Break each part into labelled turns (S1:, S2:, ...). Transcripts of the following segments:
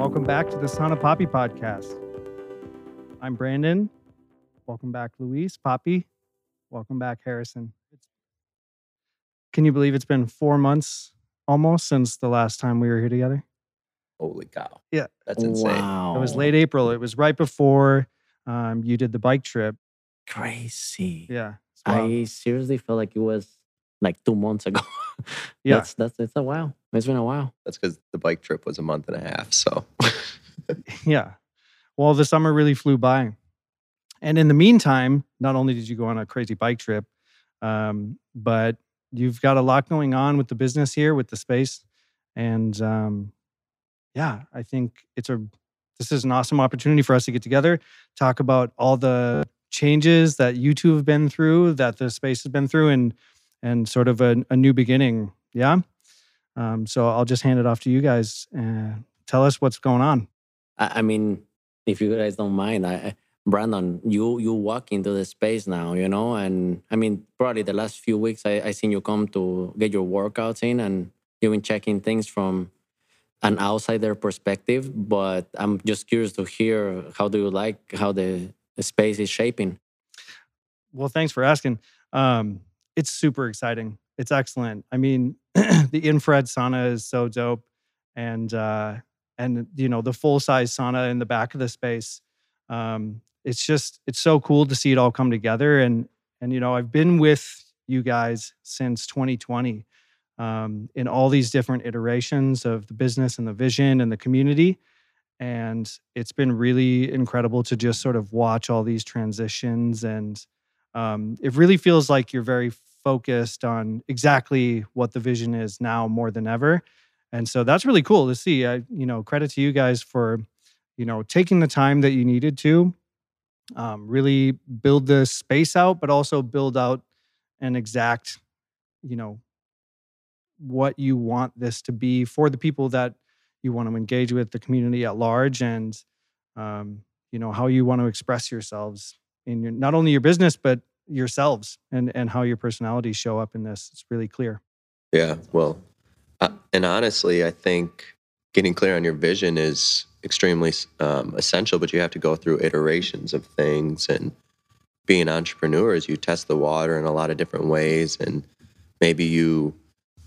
S1: Welcome back to the Sauna Papi podcast. I'm Brandon. Welcome back, Luis. Papi. Welcome back, Harrison. Can you believe it's been four months almost since the last time we were here together?
S2: Holy cow.
S1: Yeah.
S2: That's insane.
S3: Wow.
S1: It was late April. It was right before um, you did the bike trip.
S3: Crazy.
S1: Yeah. it's.
S3: I seriously felt like it was like two months ago.
S1: Yeah.
S3: That's that's it's a while. It's been a while.
S2: That's because the bike trip was a month and a half. So
S1: Yeah. Well, the summer really flew by. And in the meantime, not only did you go on a crazy bike trip, um, but you've got a lot going on with the business here, with the space. And um, yeah, I think it's a this is an awesome opportunity for us to get together, talk about all the changes that you two have been through, that the space has been through, and and sort of a, a new beginning. Yeah. Um, so I'll just hand it off to you guys. and tell us what's going on.
S3: I, I mean, if you guys don't mind, I Brandon, you you walk into the space now, you know, and I mean, probably the last few weeks I, I seen you come to get your workouts in, and you've been checking things from an outsider perspective. But I'm just curious to hear how do you like how the, the space is shaping.
S1: Well, thanks for asking. Um, it's super exciting. It's excellent. I mean, the infrared sauna is so dope, and uh, and you know the full size sauna in the back of the space. Um, it's just it's so cool to see it all come together. And and you know I've been with you guys since 2020 um, in all these different iterations of the business and the vision and the community. And it's been really incredible to just sort of watch all these transitions and um, it really feels like you're very focused on exactly what the vision is now more than ever and so that's really cool to see i you know credit to you guys for you know taking the time that you needed to um, really build the space out but also build out an exact you know what you want this to be for the people that you want to engage with the community at large and um, you know how you want to express yourselves in your not only your business but yourselves and and how your personalities show up in this. It's really clear.
S2: Yeah, well, uh, and honestly, I think getting clear on your vision is extremely um, essential. But you have to go through iterations of things, and being entrepreneurs, you test the water in a lot of different ways, and maybe you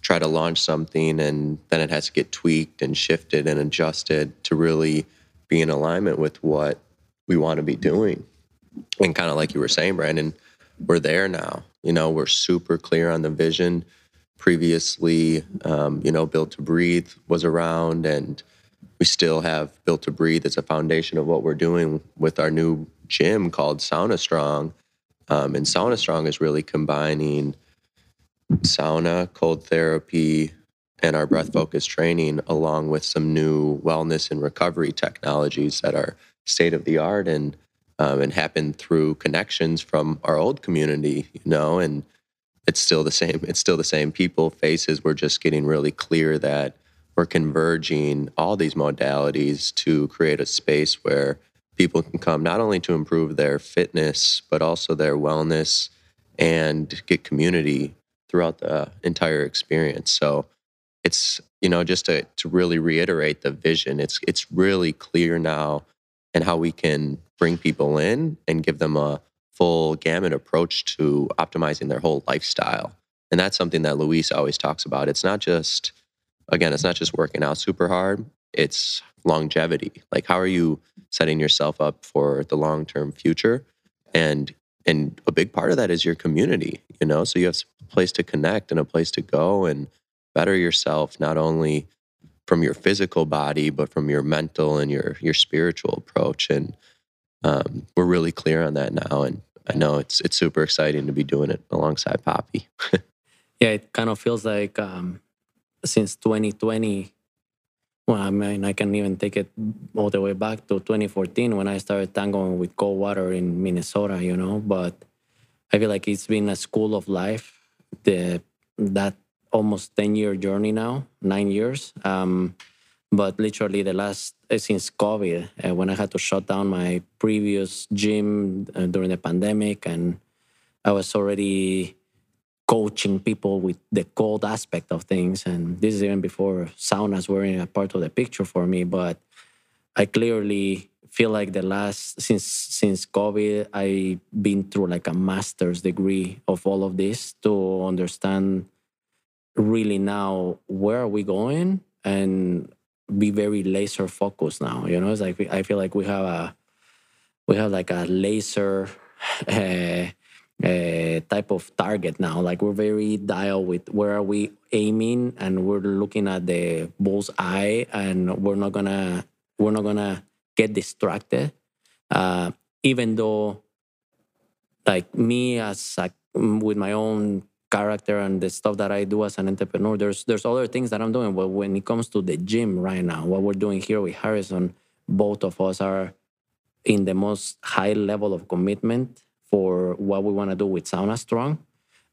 S2: try to launch something, and then it has to get tweaked and shifted and adjusted to really be in alignment with what we want to be doing. And kind of like you were saying, Brandon, we're there now. You know, we're super clear on the vision. Previously, um, you know, Built to Breathe was around, and we still have Built to Breathe as a foundation of what we're doing with our new gym called Sauna Strong. Um, and Sauna Strong is really combining sauna, cold therapy, and our breath focused training, along with some new wellness and recovery technologies that are state of the art and um, and happen through connections from our old community, you know, and it's still the same. It's still the same people, faces. We're just getting really clear that we're converging all these modalities to create a space where people can come not only to improve their fitness, but also their wellness and get community throughout the entire experience. So it's, you know, just to, to really reiterate the vision, it's it's really clear now and how we can bring people in and give them a full gamut approach to optimizing their whole lifestyle. And that's something that Luis always talks about. It's not just, again, it's not just working out super hard, it's longevity. Like, how are you setting yourself up for the long term future? And and a big part of that is your community, you know? So you have a place to connect and a place to go and better yourself, not only from your physical body, but from your mental and your your spiritual approach. And um, we're really clear on that now. And I know it's it's super exciting to be doing it alongside Papi.
S3: Yeah, it kind of feels like um, since 2020. Well, I mean, I can even take it all the way back to 2014 when I started tangoing with cold water in Minnesota, you know. But I feel like it's been a school of life the that almost 10 year journey now, nine years. Um, but literally the last uh, since COVID, uh, when I had to shut down my previous gym uh, during the pandemic, and I was already coaching people with the cold aspect of things. And this is even before saunas were in a part of the picture for me. But I clearly feel like the last since since COVID, I've been through like a master's degree of all of this to understand really now where are we going and be very laser focused now. You know, it's like I feel like we have a we have like a laser uh, uh, type of target now. Like we're very dialed with where are we aiming, and we're looking at the bull's eye, and we're not gonna we're not gonna get distracted. Uh, even though, like me as a, with my own character and the stuff that I do as an entrepreneur, there's there's other things that I'm doing. But when it comes to the gym right now, what we're doing here with Harrison, both of us are in the most high level of commitment for what we want to do with Sauna Strong.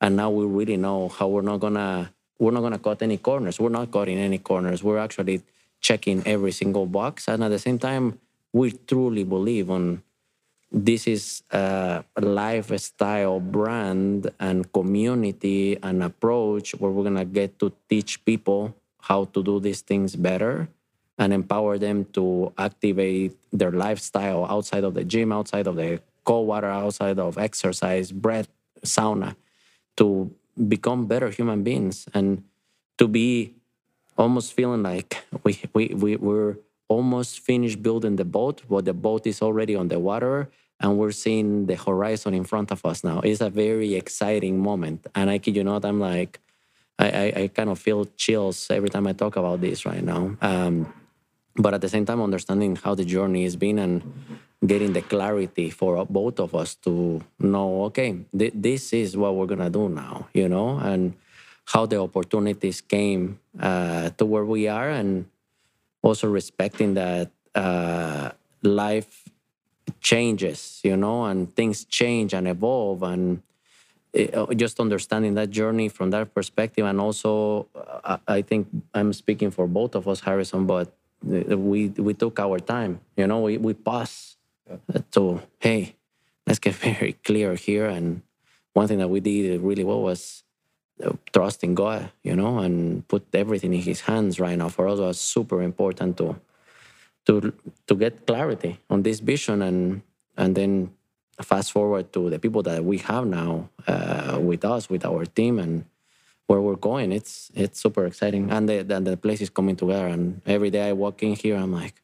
S3: And now we really know how we're not gonna we're not gonna cut any corners. We're not cutting any corners. We're actually checking every single box. And at the same time, we truly believe on this is a lifestyle brand and community and approach where we're gonna get to teach people how to do these things better and empower them to activate their lifestyle outside of the gym, outside of the cold water, outside of exercise, breath, sauna, to become better human beings and to be almost feeling like we, we, we, we're almost finished building the boat, but the boat is already on the water and we're seeing the horizon in front of us now. It's a very exciting moment. And I kid you not, I'm like, I, I, I kind of feel chills every time I talk about this right now. Um, but at the same time, understanding how the journey has been and getting the clarity for both of us to know, okay, th- this is what we're gonna do now, you know, and how the opportunities came uh, to where we are, and also respecting that uh, life changes, you know, and things change and evolve, and it, uh, just understanding that journey from that perspective, and also, uh, I think I'm speaking for both of us, Harrison, but uh, we we took our time, you know, we we paused so, hey, let's get very clear here. And one thing that we did really well was uh, trust in God, you know, and put everything in His hands right now. For us, was super important to to to get clarity on this vision, and and then fast forward to the people that we have now uh, with us, with our team, and where we're going. It's it's super exciting, and the, the the place is coming together. And every day I walk in here, I'm like,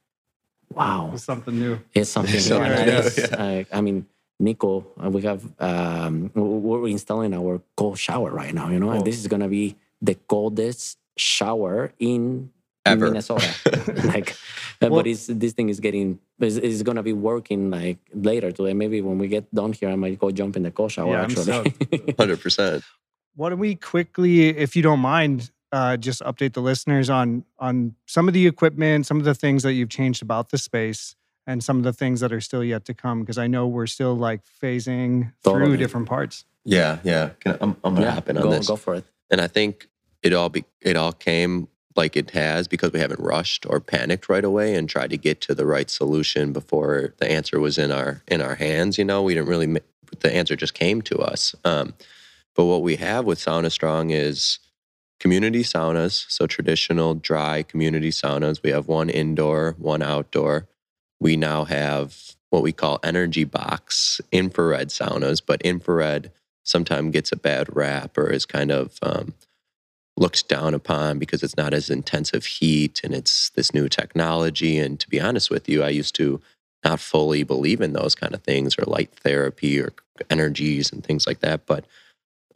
S3: wow,
S1: It's something new.
S3: it's something new.
S2: something
S3: And
S2: new,
S3: it's,
S2: yeah.
S3: uh, I mean, Nico, uh, we have um, we're installing our cold shower right now. You know,
S1: Cool.
S3: and this is gonna be the coldest shower in
S2: Ever.
S3: Minnesota. like, uh,
S1: Well-
S3: but it's, this thing is getting is, is gonna be working like later today. Maybe when we get done here, I might go jump in the cold shower.
S1: Yeah,
S3: actually,
S2: Hundred percent.
S1: Why don't we quickly, if you don't mind, uh, just update the listeners on on some of the equipment, some of the things that you've changed about the space, and some of the things that are still yet to come? Because I know we're still like phasing through different parts.
S2: Yeah, yeah. Can I, I'm, I'm gonna
S3: yeah,
S2: hop in on
S3: go
S2: this.
S3: go for it.
S2: and I think it all be, it all came like it has because we haven't rushed or panicked right away and tried to get to the right solution before the answer was in our in our hands. You know, we didn't really the answer just came to us. Um, but what we have with Sauna Strong is community saunas, so traditional dry community saunas. We have one indoor, one outdoor. We now have what we call energy box infrared saunas, but infrared sometimes gets a bad rap or is kind of um, looked down upon because it's not as intensive heat and it's this new technology. And to be honest with you, I used to not fully believe in those kind of things or light therapy or energies and things like that. But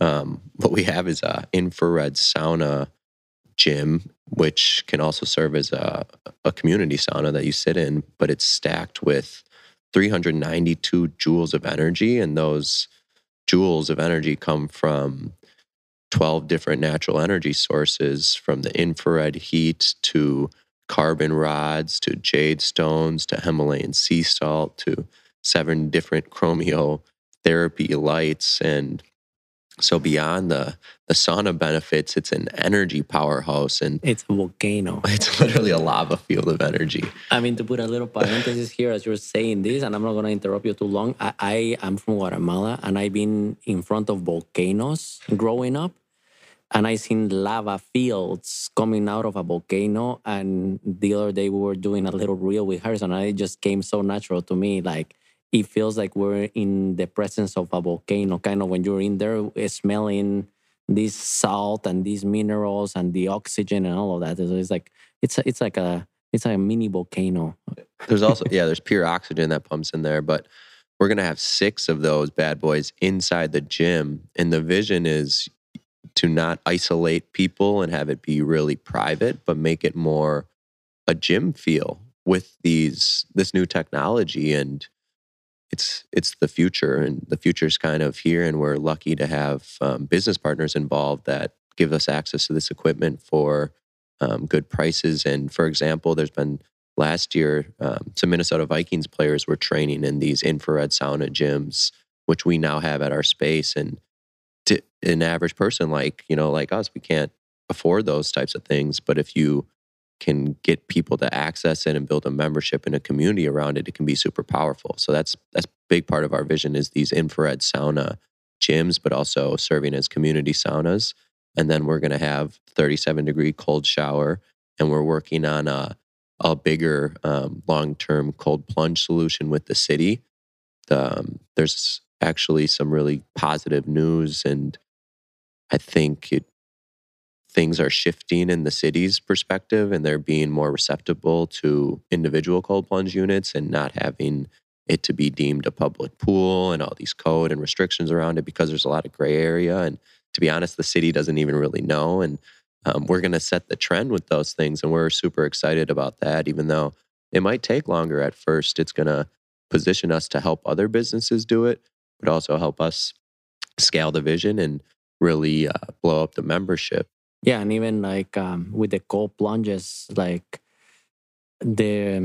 S2: um, what we have is a infrared sauna gym, which can also serve as a, a community sauna that you sit in, but it's stacked with 392 joules of energy. And those joules of energy come from 12 different natural energy sources from the infrared heat to carbon rods to jade stones to Himalayan sea salt to seven different chromio therapy lights and So beyond the the sauna benefits, it's an energy powerhouse and
S3: It's a volcano.
S2: it's literally a lava field of energy.
S3: I mean, to put a little parenthesis here, as you're saying this, and I'm not going to interrupt you too long. I, I am from Guatemala, and I've been in front of volcanoes growing up, and I seen lava fields coming out of a volcano. And the other day, we were doing a little reel with Harrison, and it just came so natural to me, like. It feels like we're in the presence of a volcano, kind of when you're in there eh, smelling this salt and these minerals and the oxygen and all of that. So It's like it's a, it's like a it's like a mini volcano.
S2: There's also yeah, there's pure oxygen that pumps in there, but we're gonna have six of those bad boys inside the gym, and the vision is to not isolate people and have it be really private, but make it more a gym feel with these this new technology and it's it's the future and the future's kind of here and we're lucky to have um, business partners involved that give us access to this equipment for um, good prices. And for example there's been last year um, some minnesota vikings players were training in these infrared sauna gyms which we now have at our space. And to an average person like you know like us we can't afford those types of things. But if you can get people to access it and build a membership and a community around it, it can be super powerful. So that's that's a big part of our vision is these infrared sauna gyms, but also serving as community saunas. And then we're going to have 37 degree cold shower, and we're working on a a bigger um, long term cold plunge solution with the city. Um, there's actually some really positive news, and I think it things are shifting in the city's perspective and they're being more receptive to individual cold plunge units and not having it to be deemed a public pool and all these code and restrictions around it because there's a lot of gray area. And to be honest, the city doesn't even really know. And um, we're going to set the trend with those things. And we're super excited about that, even though it might take longer at first. It's going to position us to help other businesses do it, but also help us scale the vision and really uh, blow up the membership.
S3: Yeah, and even like um, with the cold plunges, like the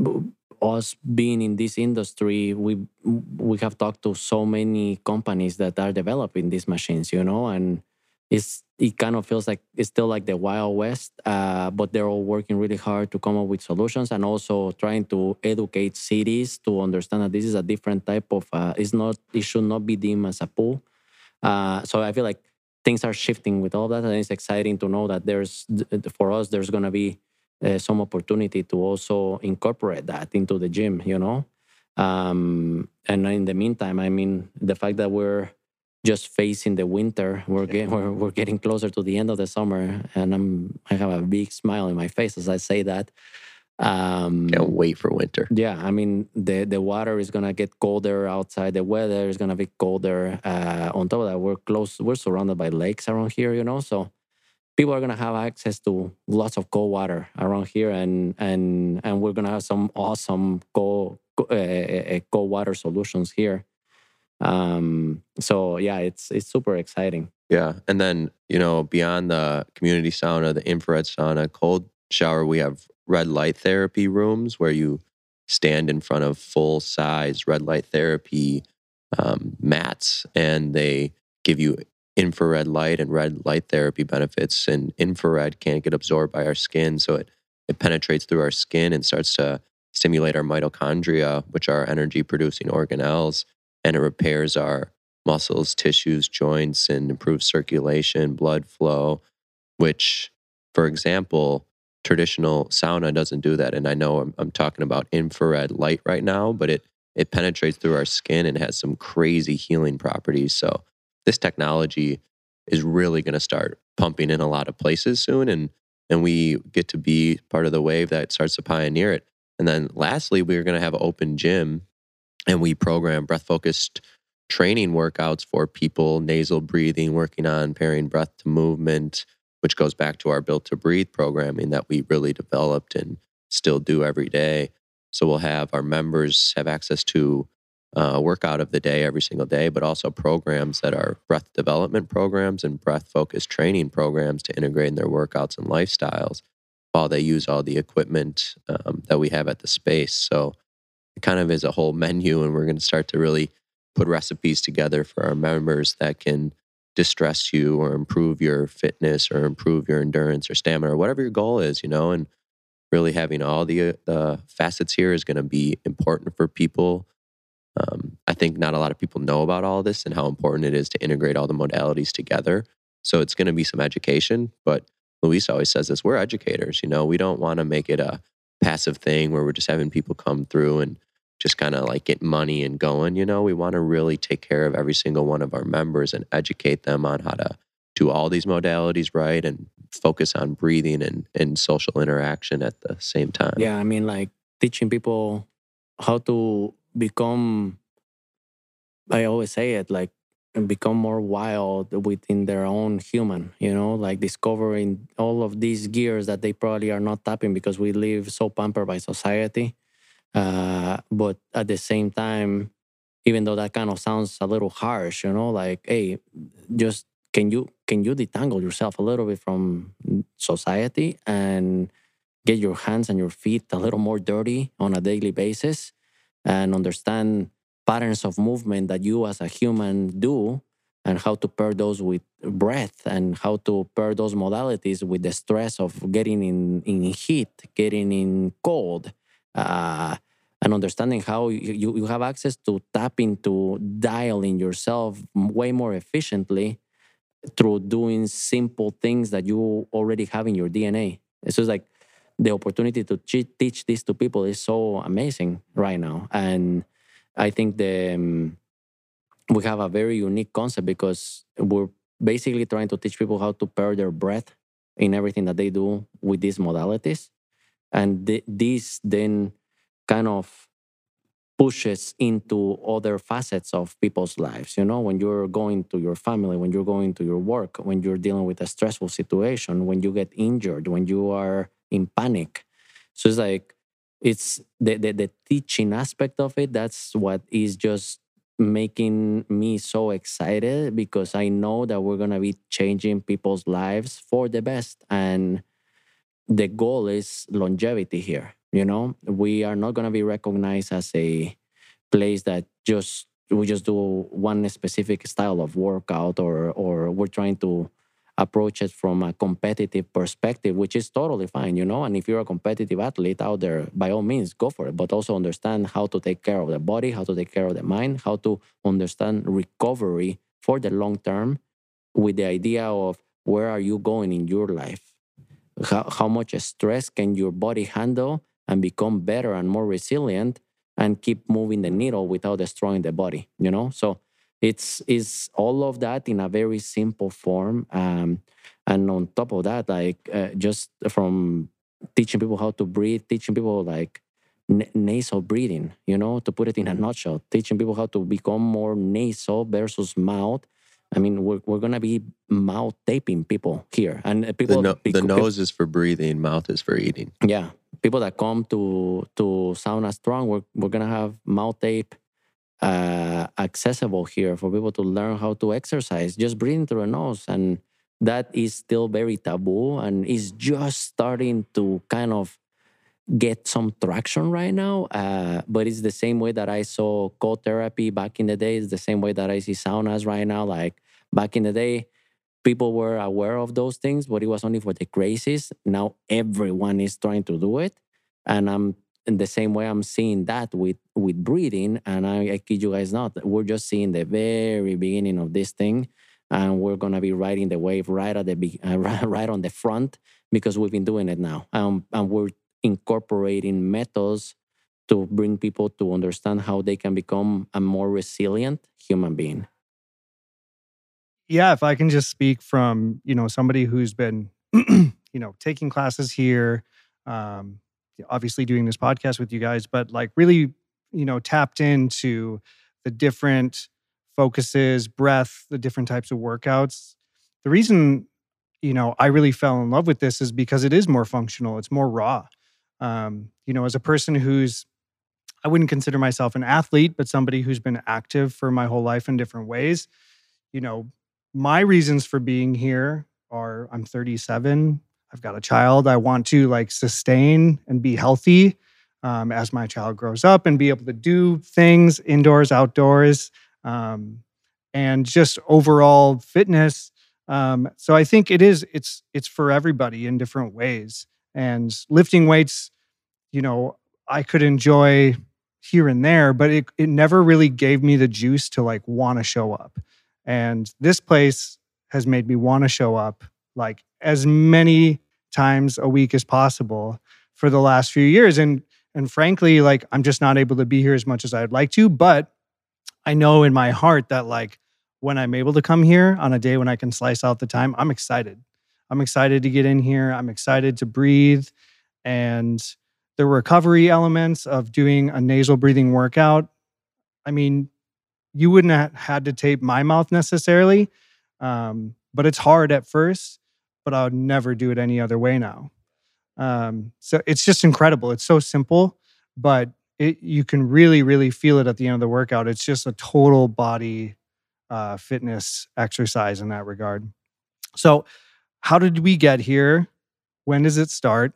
S3: um, us being in this industry, we we have talked to so many companies that are developing these machines, you know, and it's it kind of feels like it's still like the wild west, uh, but they're all working really hard to come up with solutions and also trying to educate cities to understand that this is a different type of. Uh, it's not. It should not be deemed as a pool. Uh, so I feel like things are shifting with all that, and it's exciting to know that there's for us there's going to be uh, some opportunity to also incorporate that into the gym. You know, um, and in the meantime, I mean, the fact that we're just facing the winter, we're getting we're, we're getting closer to the end of the summer, and I'm I have a big smile in my face as I say that. Um,
S2: Can't wait for winter.
S3: yeah, I mean the the water is gonna get colder outside. The weather is gonna be colder. Uh, on top of that, we're close. We're surrounded by lakes around here, you know. So people are gonna have access to lots of cold water around here, and and and we're gonna have some awesome cold uh, uh, cold water solutions here. Um, so yeah, it's it's super exciting.
S2: Yeah. And then, you know, beyond the community sauna, the infrared sauna, cold shower, we have red light therapy rooms where you stand in front of full size red light therapy um, mats and they give you infrared light and red light therapy benefits. And infrared can't get absorbed by our skin. So it, it penetrates through our skin and starts to stimulate our mitochondria, which are energy producing organelles, and it repairs our muscles, tissues, joints, and improves circulation, blood flow, which, for example, traditional sauna doesn't do that. And I know I'm, I'm talking about infrared light right now, but it it penetrates through our skin and has some crazy healing properties. So this technology is really going to start pumping in a lot of places soon, and and we get to be part of the wave that starts to pioneer it. And then lastly, we're going to have an open gym, and we program breath focused training workouts for people, nasal breathing, working on pairing breath to movement, which goes back to our Built to Breathe programming that we really developed and still do every day. So we'll have our members have access to uh, a workout of the day every single day, but also programs that are breath development programs and breath focused training programs to integrate in their workouts and lifestyles while they use all the equipment um, that we have at the space. So it kind of is a whole menu, and we're going to start to really put recipes together for our members that can distress you or improve your fitness or improve your endurance or stamina or whatever your goal is, you know, and really having all the uh, facets here is going to be important for people. Um, I think not a lot of people know about all this and how important it is to integrate all the modalities together. So it's going to be some education, but Luis always says this: we're educators. You know, we don't want to make it a passive thing where we're just having people come through and just kind of like get money and going. You know, we want to really take care of every single one of our members and educate them on how to do all these modalities right and focus on breathing and, and social interaction at the same time.
S3: Yeah, I mean, like teaching people how to become, I always say it, like become more wild within their own human, you know, like discovering all of these gears that they probably are not tapping because we live so pampered by society uh, but at the same time, even though that kind of sounds a little harsh, you know, like, hey, just can you can you detangle yourself a little bit from society and get your hands and your feet a little more dirty on a daily basis and understand patterns of movement that you as a human do and how to pair those with breath and how to pair those modalities with the stress of getting in, in heat, getting in cold, uh, and understanding how you, you have access to tap into dialing yourself way more efficiently through doing simple things that you already have in your DNA. It's just like the opportunity to teach this to people is so amazing right now. And I think the um, we have a very unique concept because we're basically trying to teach people how to pair their breath in everything that they do with these modalities. And th- this then kind of pushes into other facets of people's lives. You know, when you're going to your family, when you're going to your work, when you're dealing with a stressful situation, when you get injured, when you are in panic. So it's like, it's the, the, the teaching aspect of it. That's what is just making me so excited because I know that we're going to be changing people's lives for the best. And the goal is longevity here you know, we are not going to be recognized as a place that just we just do one specific style of workout or or we're trying to approach it from a competitive perspective, which is totally fine, you know. And if you're a competitive athlete out there, by all means, go for it. But also understand how to take care of the body, how to take care of the mind, how to understand recovery for the long term with the idea of where are you going in your life? How, how much stress can your body handle and become better and more resilient and keep moving the needle without destroying the body you know? So it's is all of that in a very simple form um, and on top of that like uh, just from teaching people how to breathe teaching people like n- nasal breathing you know to put it in a nutshell teaching people how to become more nasal versus mouth I mean, we're, we're going to be mouth taping people here. And uh, people.
S2: The, no, the nose is for breathing, mouth is for eating.
S3: Yeah. People that come to to Sauna Strong, we're, we're going to have mouth tape uh, accessible here for people to learn how to exercise, just breathing through the nose. And that is still very taboo and is just starting to kind of get some traction right now. Uh, but it's the same way that I saw cold therapy back in the day. It's the same way that I see saunas right now. Like back in the day, people were aware of those things, but it was only for the crazies. Now everyone is trying to do it. And I'm in the same way I'm seeing that with with breathing. And I, I kid you guys not, we're just seeing the very beginning of this thing. And we're gonna be riding the wave right at the uh, right on the front because we've been doing it now. Um, and we're incorporating methods to bring people to understand how they can become a more resilient human being.
S1: Yeah if i can just speak from you know somebody who's been you know taking classes here um obviously doing this podcast with you guys but like really you know tapped into the different focuses breath the different types of workouts. The reason you know i really fell in love with this is because it is more functional it's more raw um, you know, as a person who's, I wouldn't consider myself an athlete, but somebody who's been active for my whole life in different ways, you know, my reasons for being here are I'm 37, I've got a child, I want to like sustain and be healthy um, as my child grows up and be able to do things indoors, outdoors. Um, and just overall fitness. Um, so I think it is it's it's for everybody in different ways. And lifting weights, you know, I could enjoy here and there, but it it never really gave me the juice to like want to show up. And this place has made me want to show up like as many times a week as possible for the last few years. And and frankly, like I'm just not able to be here as much as I'd like to, but I know in my heart that like when I'm able to come here on a day when I can slice out the time, I'm excited. I'm excited to get in here. I'm excited to breathe. And the recovery elements of doing a nasal breathing workout, I mean, you wouldn't have had to tape my mouth necessarily, um, but it's hard at first, but I would never do it any other way now. Um, so it's just incredible. It's so simple, but it, you can really, really feel it at the end of the workout. It's just a total body uh, fitness exercise in that regard. So, how did we get here? When does it start?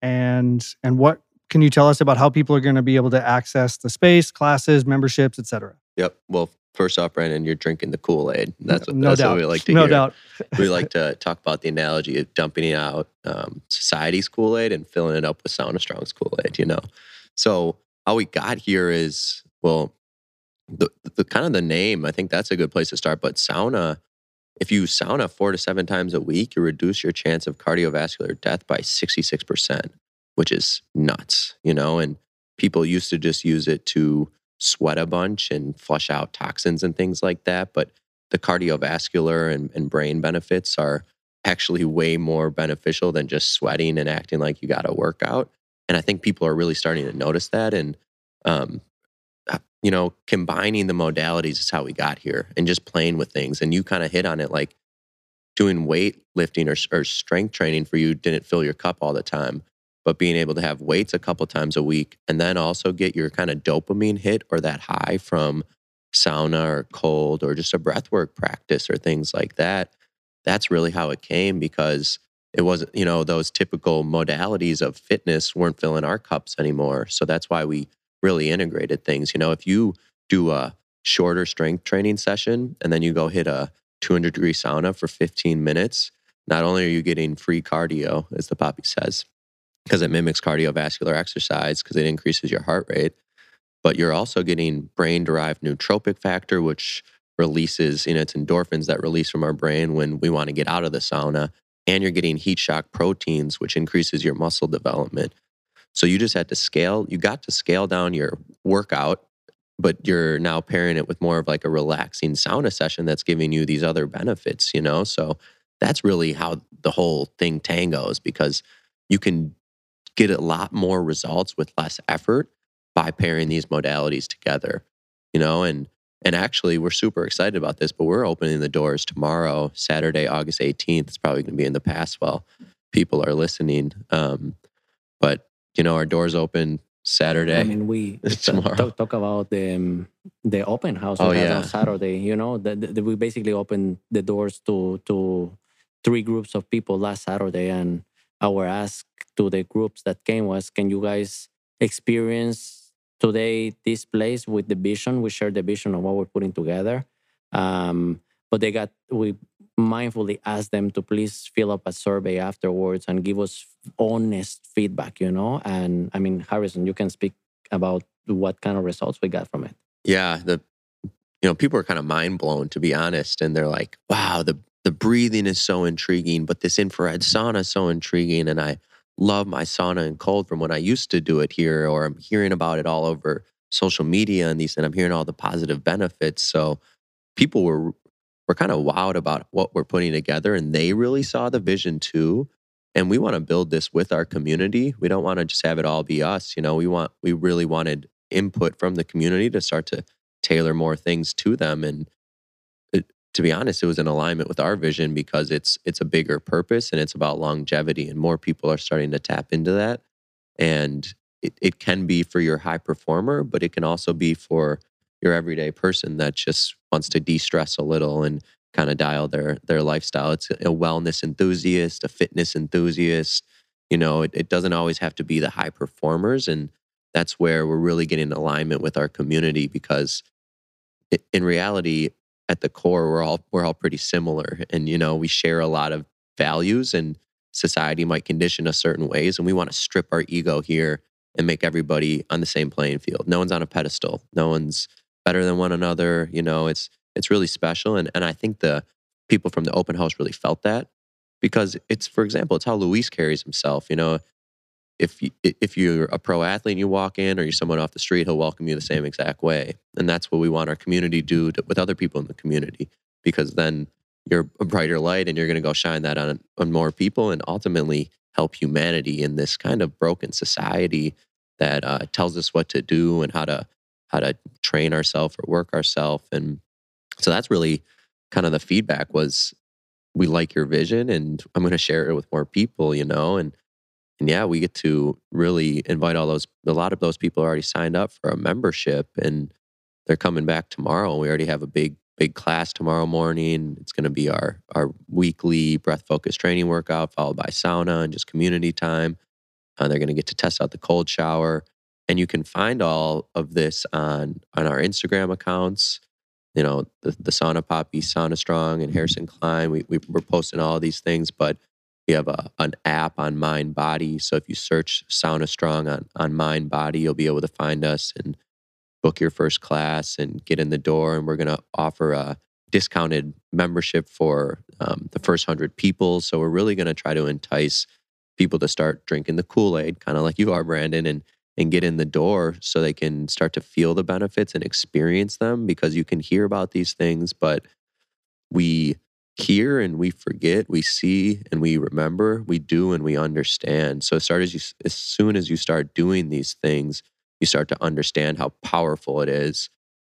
S1: And and what can you tell us about how people are going to be able to access the space, classes, memberships, etc.?
S2: Yep. Well, first off, Brandon, you're drinking the Kool Aid. That's what
S1: no
S2: that's
S1: doubt.
S2: what we like to
S1: no
S2: hear.
S1: doubt.
S2: we like to talk about the analogy of dumping out um, society's Kool Aid and filling it up with Sauna Strong's Kool Aid. You know, so how we got here is well, the the kind of the name. I think that's a good place to start. But sauna, if you sauna four to seven times a week, you reduce your chance of cardiovascular death by sixty six percent, which is nuts. You know, and people used to just use it to sweat a bunch and flush out toxins and things like that. But the cardiovascular and, and brain benefits are actually way more beneficial than just sweating and acting like you got to work out. And I think people are really starting to notice that. And, um, you know, combining the modalities is how we got here and just playing with things. And you kind of hit on it like doing weight lifting or, or strength training for you didn't fill your cup all the time but being able to have weights a couple times a week and then also get your kind of dopamine hit or that high from sauna or cold or just a breathwork practice or things like that that's really how it came because it wasn't you know those typical modalities of fitness weren't filling our cups anymore so that's why we really integrated things you know if you do a shorter strength training session and then you go hit a 200 degree sauna for 15 minutes not only are you getting free cardio as the Papi says because it mimics cardiovascular exercise because it increases your heart rate. But you're also getting brain derived neurotrophic factor, which releases, you know, it's endorphins that release from our brain when we want to get out of the sauna. And you're getting heat shock proteins, which increases your muscle development. So you just had to scale, you got to scale down your workout, but you're now pairing it with more of like a relaxing sauna session that's giving you these other benefits, you know? So that's really how the whole thing tangos because you can get a lot more results with less effort by pairing these modalities together you know and and actually we're super excited about this but we're opening the doors tomorrow saturday august 18th it's probably going to be in the past while people are listening um, you know our doors open saturday
S3: I mean, we
S2: Tomorrow.
S3: talk, talk about the um, the open house
S2: Oh, yeah.
S3: on Saturday. You know, that that we basically opened the doors to to three groups of people last Saturday, and our ask to the groups that came was, "Can you guys experience today this place with the vision? We share the vision of what we're putting together." Um, but they got we mindfully ask them to please fill up a survey afterwards and give us honest feedback. You know, and I mean, Harrison, you can speak about what kind of results we got from it.
S2: yeah the you know people are kind of mind blown to be honest and they're like wow the the breathing is so intriguing but this infrared sauna is so intriguing and i love my sauna and cold from when i used to do it here or i'm hearing about it all over social media and these and i'm hearing all the positive benefits so people were were kind of wowed about what we're putting together and they really saw the vision too and we want to build this with our community. We don't want to just have it all be us you know? We want we really wanted input from the community to start to tailor more things to them and it, to be honest it was in alignment with our vision because it's it's a bigger purpose and it's about longevity and more people are starting to tap into that and it, it can be for your high performer but it can also be for your everyday person that just wants to de-stress a little and kind of dial their their lifestyle. It's a wellness enthusiast a fitness enthusiast you know it, it doesn't always have to be the high performers and that's where we're really getting alignment with our community because in reality at the core we're all we're all pretty similar and you know we share a lot of values and society might condition us certain ways and we want to strip our ego here and make everybody on the same playing field. No one's on a pedestal. No one's better than one another you know it's it's really special and and i think the people from the open house really felt that because it's for example it's how luis carries himself you know? If you, if you're a pro athlete and you walk in or you're someone off the street he'll welcome you the same exact way and that's what we want our community to do to, with other people in the community because then you're a brighter light and you're going to go shine that on, on more people and ultimately help humanity in this kind of broken society that uh, tells us what to do and how to how to train ourselves or work ourselves and so that's really kind of the feedback was we like your vision and i'm going to share it with more people you know and and yeah we get to really invite all those a lot of those people already signed up for a membership and they're coming back tomorrow we already have a big big class tomorrow morning. It's going to be our our weekly breath focused training workout, followed by sauna and just community time. And they're going to get to test out the cold shower. And you can find all of this on on our Instagram accounts. You know, the, the Sauna Papi, Sauna Strong, and Harrison Klein. We, we we're posting all these things, but we have a an app on Mindbody. So if you search Sauna Strong on on Mindbody, you'll be able to find us and book your first class and get in the door. And we're going to offer a discounted membership for um, the first hundred people. So we're really going to try to entice people to start drinking the Kool Aid, kind of like you are, Brandon, and and get in the door so they can start to feel the benefits and experience them. Because you can hear about these things, but we hear and we forget, we see and we remember, we do and we understand. So start as you as soon as you start doing these things, you start to understand how powerful it is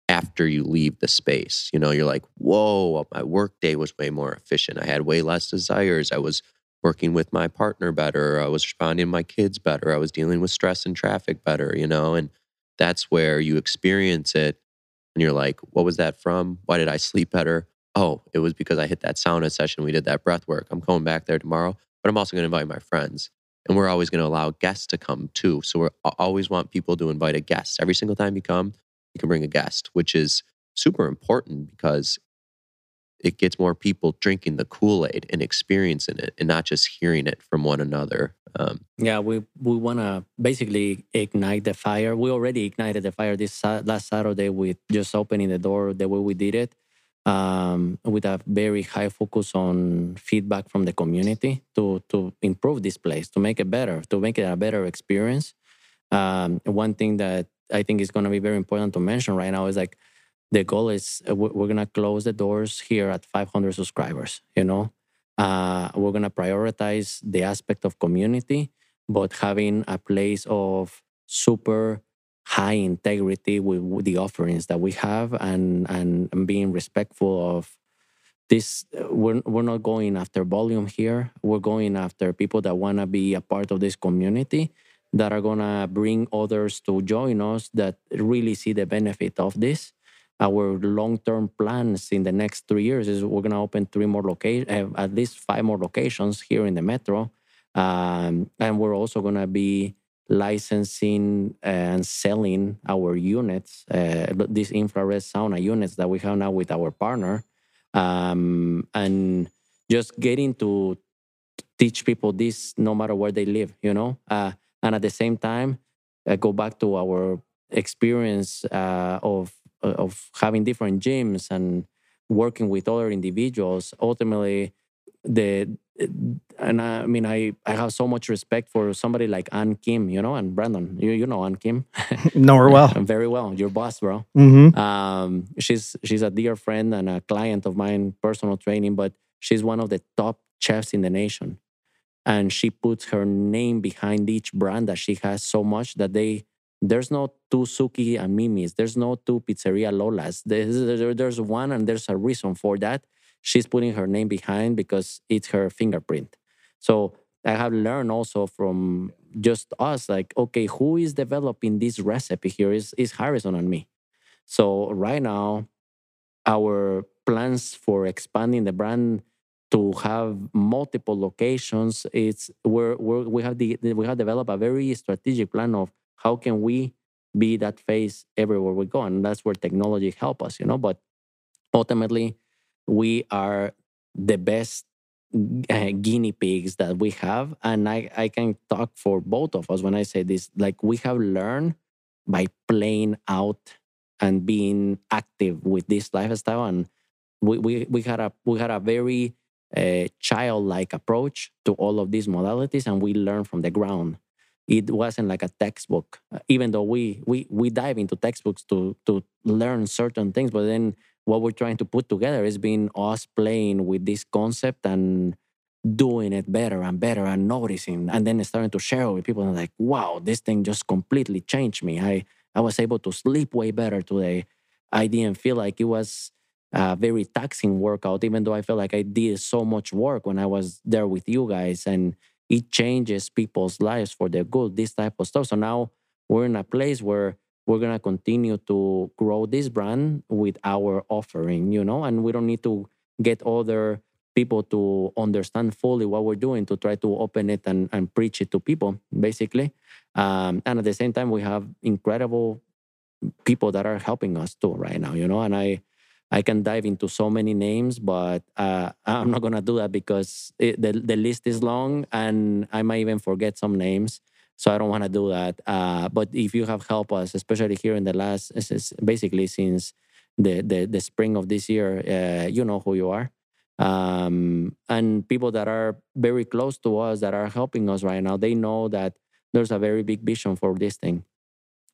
S2: after you leave the space. You know, you're like, whoa, my workday was way more efficient. I had way less desires. I was working with my partner better. I was responding to my kids better. I was dealing with stress and traffic better, you know, and that's where you experience it and you're like, what was that from? Why did I sleep better? Oh, it was because I hit that sauna session. We did that breath work. I'm going back there tomorrow, but I'm also going to invite my friends and we're always going to allow guests to come too. So we always want people to invite a guest. Every single time you come, you can bring a guest, which is super important because it gets more people drinking the Kool Aid and experiencing it, and not just hearing it from one another.
S3: Um, yeah, we we want to basically ignite the fire. We already ignited the fire this last Saturday with just opening the door the way we did it um, with a very high focus on feedback from the community to to improve this place, to make it better, to make it a better experience. Um, one thing that I think is going to be very important to mention right now is like the goal is uh, we're going to close the doors here at 500 subscribers. You know, uh, we're going to prioritize the aspect of community, but having a place of super high integrity with, the offerings that we have and, and, and being respectful of this we're, we're not going after volume here we're going after people that want to be a part of this community that are going to bring others to join us that really see the benefit of this our long-term plans in the next three years is we're going to open three more locations uh, at least five more locations here in the metro. Um, and we're also going to be licensing and selling our units, uh, these infrared sauna units that we have now with our partner, um, and just getting to teach people this no matter where they live, you know, uh, and at the same time, go back to our experience uh, of of having different gyms and working with other individuals. Ultimately, the and I, I, mean I I have so much respect for somebody like Ann Kim, you know, and Brandon. You you know Ann Kim.
S1: know her well.
S3: Very well. Your boss, bro.
S1: Mm-hmm.
S3: Um, she's she's a dear friend and a client of mine, personal training, but she's one of the top chefs in the nation. And she puts her name behind each brand that she has so much that they there's no two Sooki and Mimi's. There's no two Pizzeria Lolas. There's, one, and there's a reason for that she's putting her name behind because it's her fingerprint. So I have learned also from just us, like, okay, who is developing this recipe here is, is Harrison and me. So right now, our plans for expanding the brand to have multiple locations, it's we're, we're, we have the, we have developed a very strategic plan of how can we be that face everywhere we go, and that's where technology help us, you know. But ultimately we are the best uh, guinea pigs that we have. And I, I can talk for both of us when i say this like we have learned by playing out and being active with this lifestyle. And we, we, we had a we had a very uh, childlike approach to all of these modalities and we learned from the ground it wasn't like a textbook uh, even though we we we dive into textbooks to to learn certain things but then what we're trying to put together is being us playing with this concept and doing it better and better and noticing and then starting to share with people and like wow this thing just completely changed me. I i was able to sleep way better today. I didn't feel like it was a very taxing workout even though i felt like i did so much work when i was there with you guys and it changes people's lives for the good this type of stuff. So now we're in a place where we're going to continue to grow this brand with our offering, you know, and we don't need to get other people to understand fully what we're doing to try to open it and, and preach it to people, basically. Um, and at the same time, we have incredible people that are helping us too right now, you know, and I, I can dive into so many names, but uh, I'm not gonna do that because it, the the list is long, and I might even forget some names. So I don't want to do that. Uh, but if you have helped us, especially here in the last, basically since the the, the spring of this year, uh, you know who you are. Um, and people that are very close to us that are helping us right now, they know that there's a very big vision for this thing.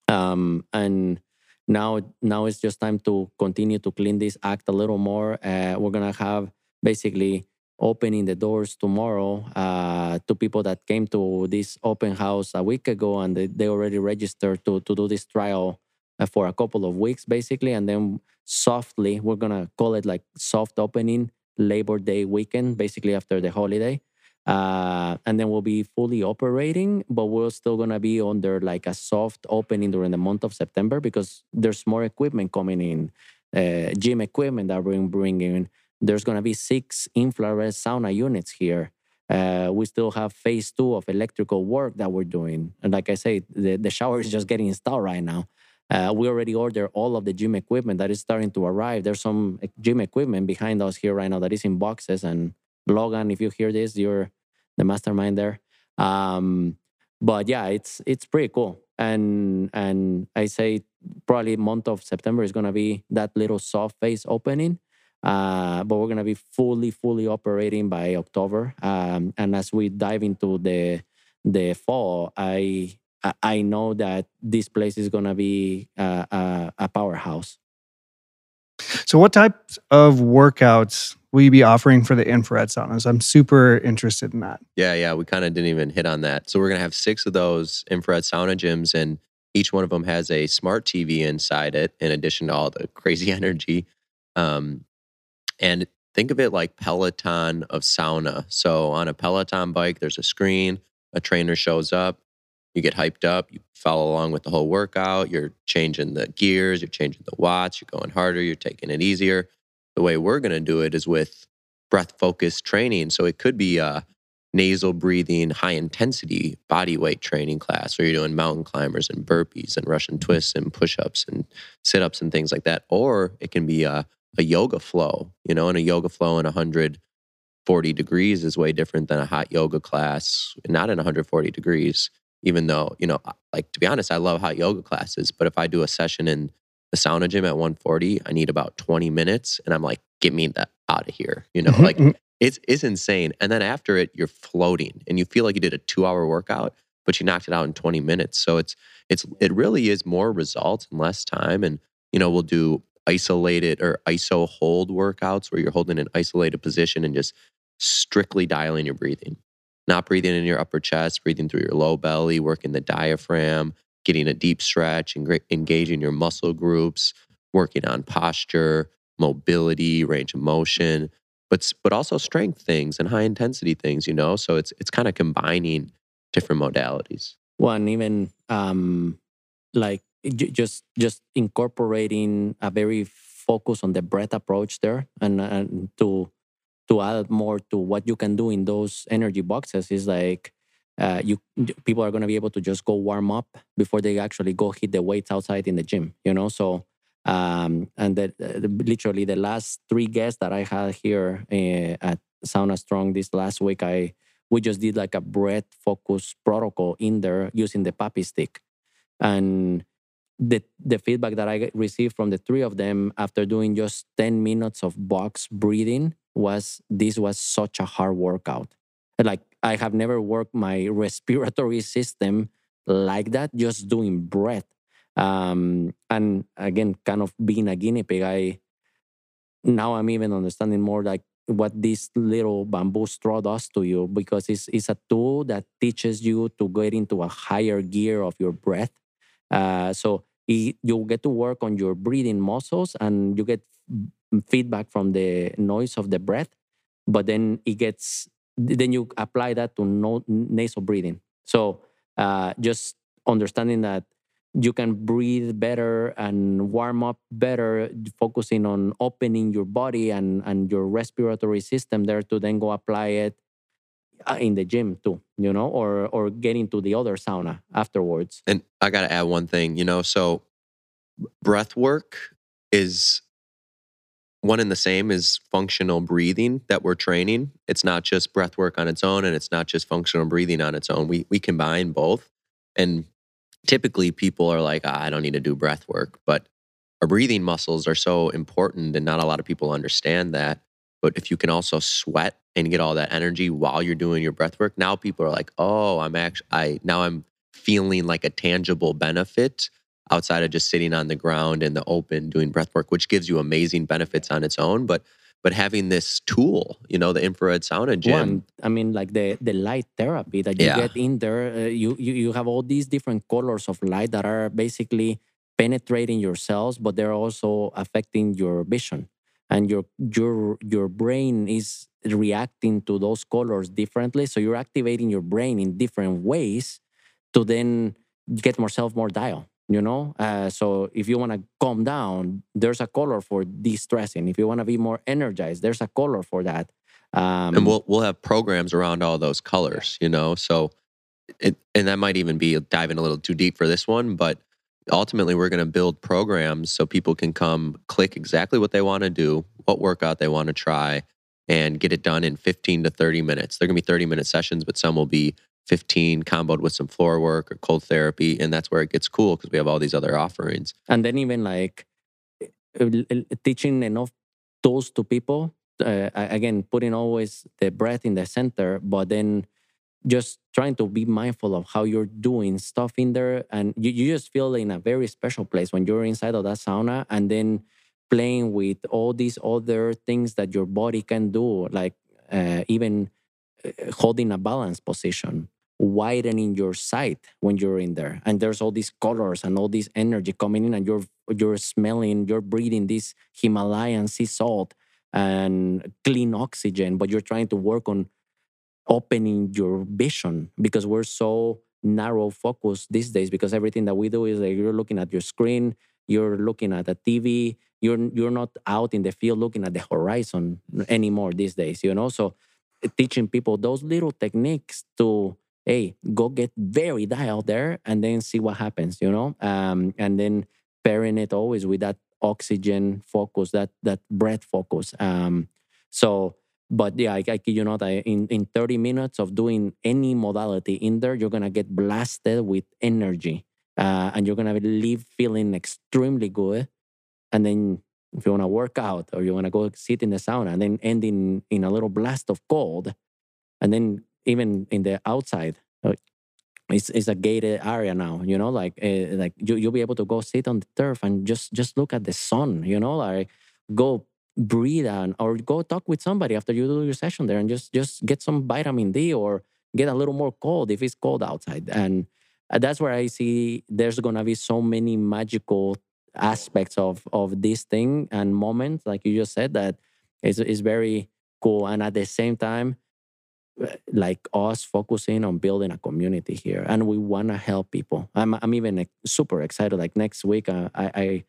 S3: Um, and now, now it's just time to continue to clean this act a little more. Uh, we're gonna have basically opening the doors tomorrow uh, to people that came to this open house a week ago and they, they already registered to, to do this trial uh, for a couple of weeks basically and then softly we're gonna call it like soft opening labor day weekend basically after the holiday uh, and then we'll be fully operating but we're still gonna be under like a soft opening during the month of september because there's more equipment coming in uh, gym equipment that we're bringing there's to be six infrared sauna units here. Uh, we still have phase two of electrical work that we're doing. And like I say, the, the shower is just getting installed right now. Uh, we already ordered all of the gym equipment that is starting to arrive. There's some gym equipment behind us here right now that is in boxes. And Logan, if you hear this, you're the mastermind there. Um, but yeah, it's it's pretty cool. And and I say probably month of September is gonna be that little soft phase opening. Uh, but we're to be fully, fully operating by October. Um, and as we dive into the the fall, I I know that this place is to be a, a, a powerhouse.
S1: So, what types of workouts will you be offering for the infrared saunas? I'm super interested in that.
S2: Yeah, yeah, we kind of didn't even hit on that. So, we're going to have six of those infrared sauna gyms, and each one of them has a smart TV inside it, in addition to all the crazy energy. Um, and think of it like Peloton of sauna. So on a Peloton bike, there's a screen, a trainer shows up, you get hyped up, you follow along with the whole workout, you're changing the gears, you're changing the watts, you're going harder, you're taking it easier. The way we're going to do it is with breath focused training. So it could be a nasal breathing, high intensity body weight training class where you're doing mountain climbers and burpees and Russian twists and push ups and sit ups and things like that. Or it can be a a yoga flow, you know, and a yoga flow in 140 degrees is way different than a hot yoga class, not in 140 degrees, even though, you know, like to be honest, I love hot yoga classes, but if I do a session in the sauna gym at 140, I need about 20 minutes and I'm like, get me that out of here, you know, mm-hmm, like mm-hmm. it's, it's insane. And then after it, you're floating and you feel like you did a two hour workout, but you knocked it out in 20 minutes. So it's, it's, it really is more results and less time. And, you know, we'll do isolated or ISO hold workouts where you're holding an isolated position and just strictly dialing your breathing. Not breathing in your upper chest, breathing through your low belly, working the diaphragm, getting a deep stretch, and engaging your muscle groups, working on posture, mobility, range of motion, but but also strength things and high intensity things. You know, so it's it's kind of combining different modalities.
S3: Well, and even um, like just just incorporating a very focus on the breath approach there and, and to to add more to what you can do in those energy boxes is like uh, you people are going to be able to just go warm up before they actually go hit the weights outside in the gym you know so Um, and that uh, literally the last three guests that I had here uh, at Sauna Strong this last week, I we just did like a breath focus protocol in there using the Papi stick, and the the feedback that I received from the three of them after doing just ten minutes of box breathing was this was such a hard workout. Like I have never worked my respiratory system like that, just doing breath. Um, and again, kind of being a guinea pig, I now I'm even understanding more like what this little bamboo straw does to you because it's, it's a tool that teaches you to get into a higher gear of your breath. Uh, so you get to work on your breathing muscles and you get feedback from the noise of the breath, but then it gets then you apply that to no, nasal breathing. So uh, just understanding that you can breathe better and warm up better, focusing on opening your body and, and your respiratory system there to then go apply it uh, in the gym too, you know, or or get into the other sauna afterwards.
S2: And I got to add one thing, you know, so breath work is one and the same is functional breathing that we're training. It's not just breath work on its own and it's not just functional breathing on its own. We we combine both. And typically people are like, ah, I don't need to do breath work, but our breathing muscles are so important and not a lot of people understand that. But if you can also sweat and get all that energy while you're doing your breath work, now people are like, oh, I'm actually I now I'm feeling like a tangible benefit outside of just sitting on the ground in the open doing breath work, which gives you amazing benefits on its own. But but having this tool, you know, the infrared sauna gym.
S3: One, I mean, like the the light therapy that you
S2: Yeah.
S3: get in there. Uh, you, you you have all these different colors of light that are basically penetrating your cells, but they're also affecting your vision, and your your your brain is reacting to those colors differently. So you're activating your brain in different ways to then get yourself more dial you know uh, so if you want to calm down there's a color for de-stressing if you want to be more energized there's a color for that um,
S2: and we'll we'll have programs around all those colors, you know. So it and that might even be diving a little too deep for this one, but ultimately we're going to build programs so people can come click exactly what they want to do, what workout they want to try and get it done in 15 to 30 minutes. They're going to be 30 minute sessions, but some will be 15 comboed with some floor work or cold therapy and that's where it gets cool because we have all these other offerings.
S3: and then even like l- l- teaching enough tools to people uh, again putting always the breath in the center but then just trying to be mindful of how you're doing stuff in there and you, you just feel in a very special place when you're inside of that sauna and then playing with all these other things that your body can do like uh, even holding a balance position widening your sight when you're in there. And there's all these colors and all this energy coming in and you're you're smelling you're breathing this himalayan sea salt and clean oxygen but you're trying to work on opening your vision because we're so narrow focused these days because everything that we do is like you're looking at your screen you're looking at a tv you're you're not out in the field looking at the horizon anymore these days you know? So eh, teaching people those little techniques to hey go get very dialed there and then see what happens you know? Um, and then pairing it always with that oxygen focus that that breath focus. Um, so but yeah, I, I kid you not, I, in, in 30 minutes of doing any modality in there, you're going to get blasted with energy. Uh, and you're going to leave feeling extremely good. And then if you want to work out or you want to go sit in the sauna and then end in, in a little blast of cold, and then even in the outside, uh, it's, it's a gated area now, you know, like uh, like you, you'll be able to go sit on the turf and just just look at the sun, you know, like go breathe and or go talk with somebody after you do your session there and just just get some vitamin D or get a little more cold if it's cold outside. And uh, that's where I see there's gonna be so many magical aspects of of this thing and moments like you just said that is is very cool. And at the same time like us focusing on building a community here and we want to help people i'm i'm even super excited like next week uh, i i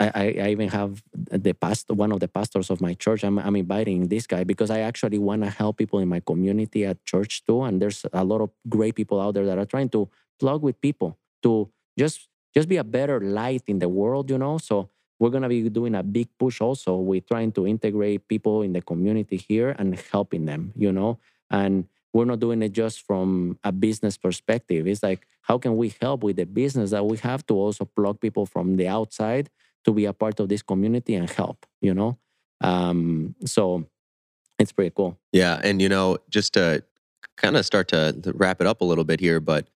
S3: I, I even have the past one of the pastors of my church. I'm, I'm inviting this guy because I actually want to help people in my community at church too. And there's a lot of great people out there that are trying to plug with people to just just be a better light in the world, you know. So we're going to be doing a big push also we're trying to integrate people in the community here and helping them, you know? And we're not doing it just from a business perspective. It's like, how can we help with the business that we have to also plug people from the outside to be a part of this community and help, you know? Um, so it's pretty cool.
S2: Yeah. And, you know, just to kind of start to wrap it up a little bit here, but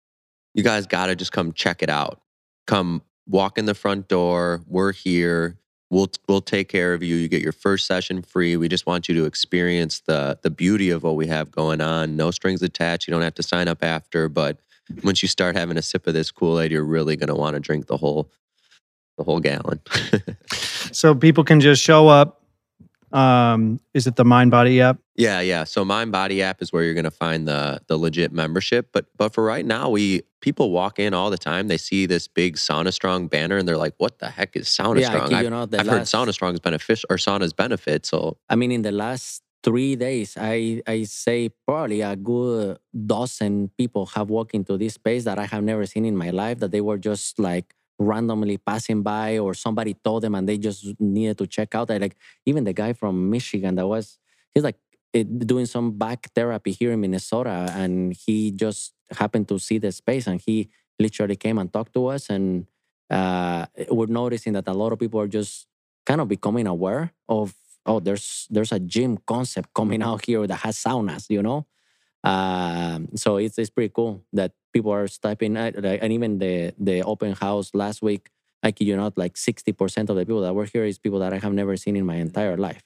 S2: you guys got to just come check it out. Come walk in the front door. We're here. We'll we'll take care of you. You get your first session free. We just want you to experience the the beauty of what we have going on. No strings attached. You don't have to sign up after, but once you start having a sip of this Kool-Aid, you're really going to want to drink the whole the whole gallon.
S1: so people can just show up um, is it the Mindbody app?
S2: Yeah, yeah. So Mindbody app is where you're going to find the the legit membership. But but for right now, we people walk in all the time. They see this big Sauna Strong banner, and they're like, "What the heck is Sauna
S3: Yeah,
S2: Strong?"
S3: you
S2: I've,
S3: know, the
S2: I've heard
S3: last-
S2: Sauna Strong's beneficial or sauna's benefit. So
S3: I mean, in the last three days, I, I say probably a good dozen people have walked into this space that I have never seen in my life, that they were just like randomly passing by or somebody told them and they just needed to check out. I like even the guy from Michigan that was, he's like eh, doing some back therapy here in Minnesota and he just happened to see the space and he literally came and talked to us and uh, we're noticing that a lot of people are just kind of becoming aware of oh there's there's a gym concept coming out here that has saunas you know um, so it's, it's pretty cool that people are stepping out, like, and even the the open house last week i kid you not like 60% of the people that were here is people that i have never seen in my entire life.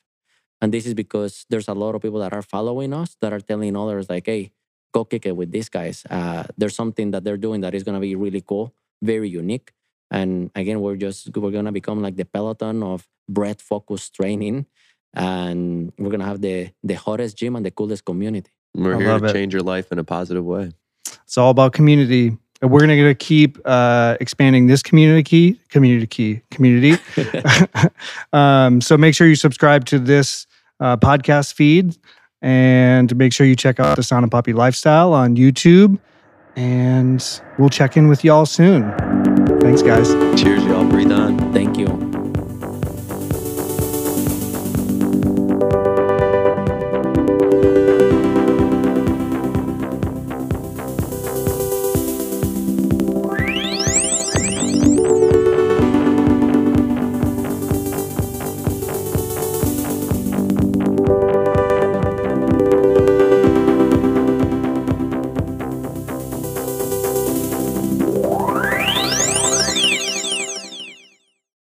S3: And this is because there's a lot of people that are following us that are telling others like hey go kick it with these guys. Uh, there's something that they're doing that is going to be really cool very unique. And again we're just we're going to become like the peloton of breath focused training and we're going to have the the hottest gym and the coolest community
S2: we're
S1: I
S2: here
S1: love
S2: to
S1: it.
S2: change your life in a positive way.
S1: It's all about community. And we're going to keep uh, expanding this community key, community key, community. um, so make sure you subscribe to this uh, podcast feed and make sure you check out the Sauna Papi Lifestyle on YouTube. And we'll check in with y'all soon. Thanks, guys.
S2: Cheers, y'all. Breathe on.
S3: thank you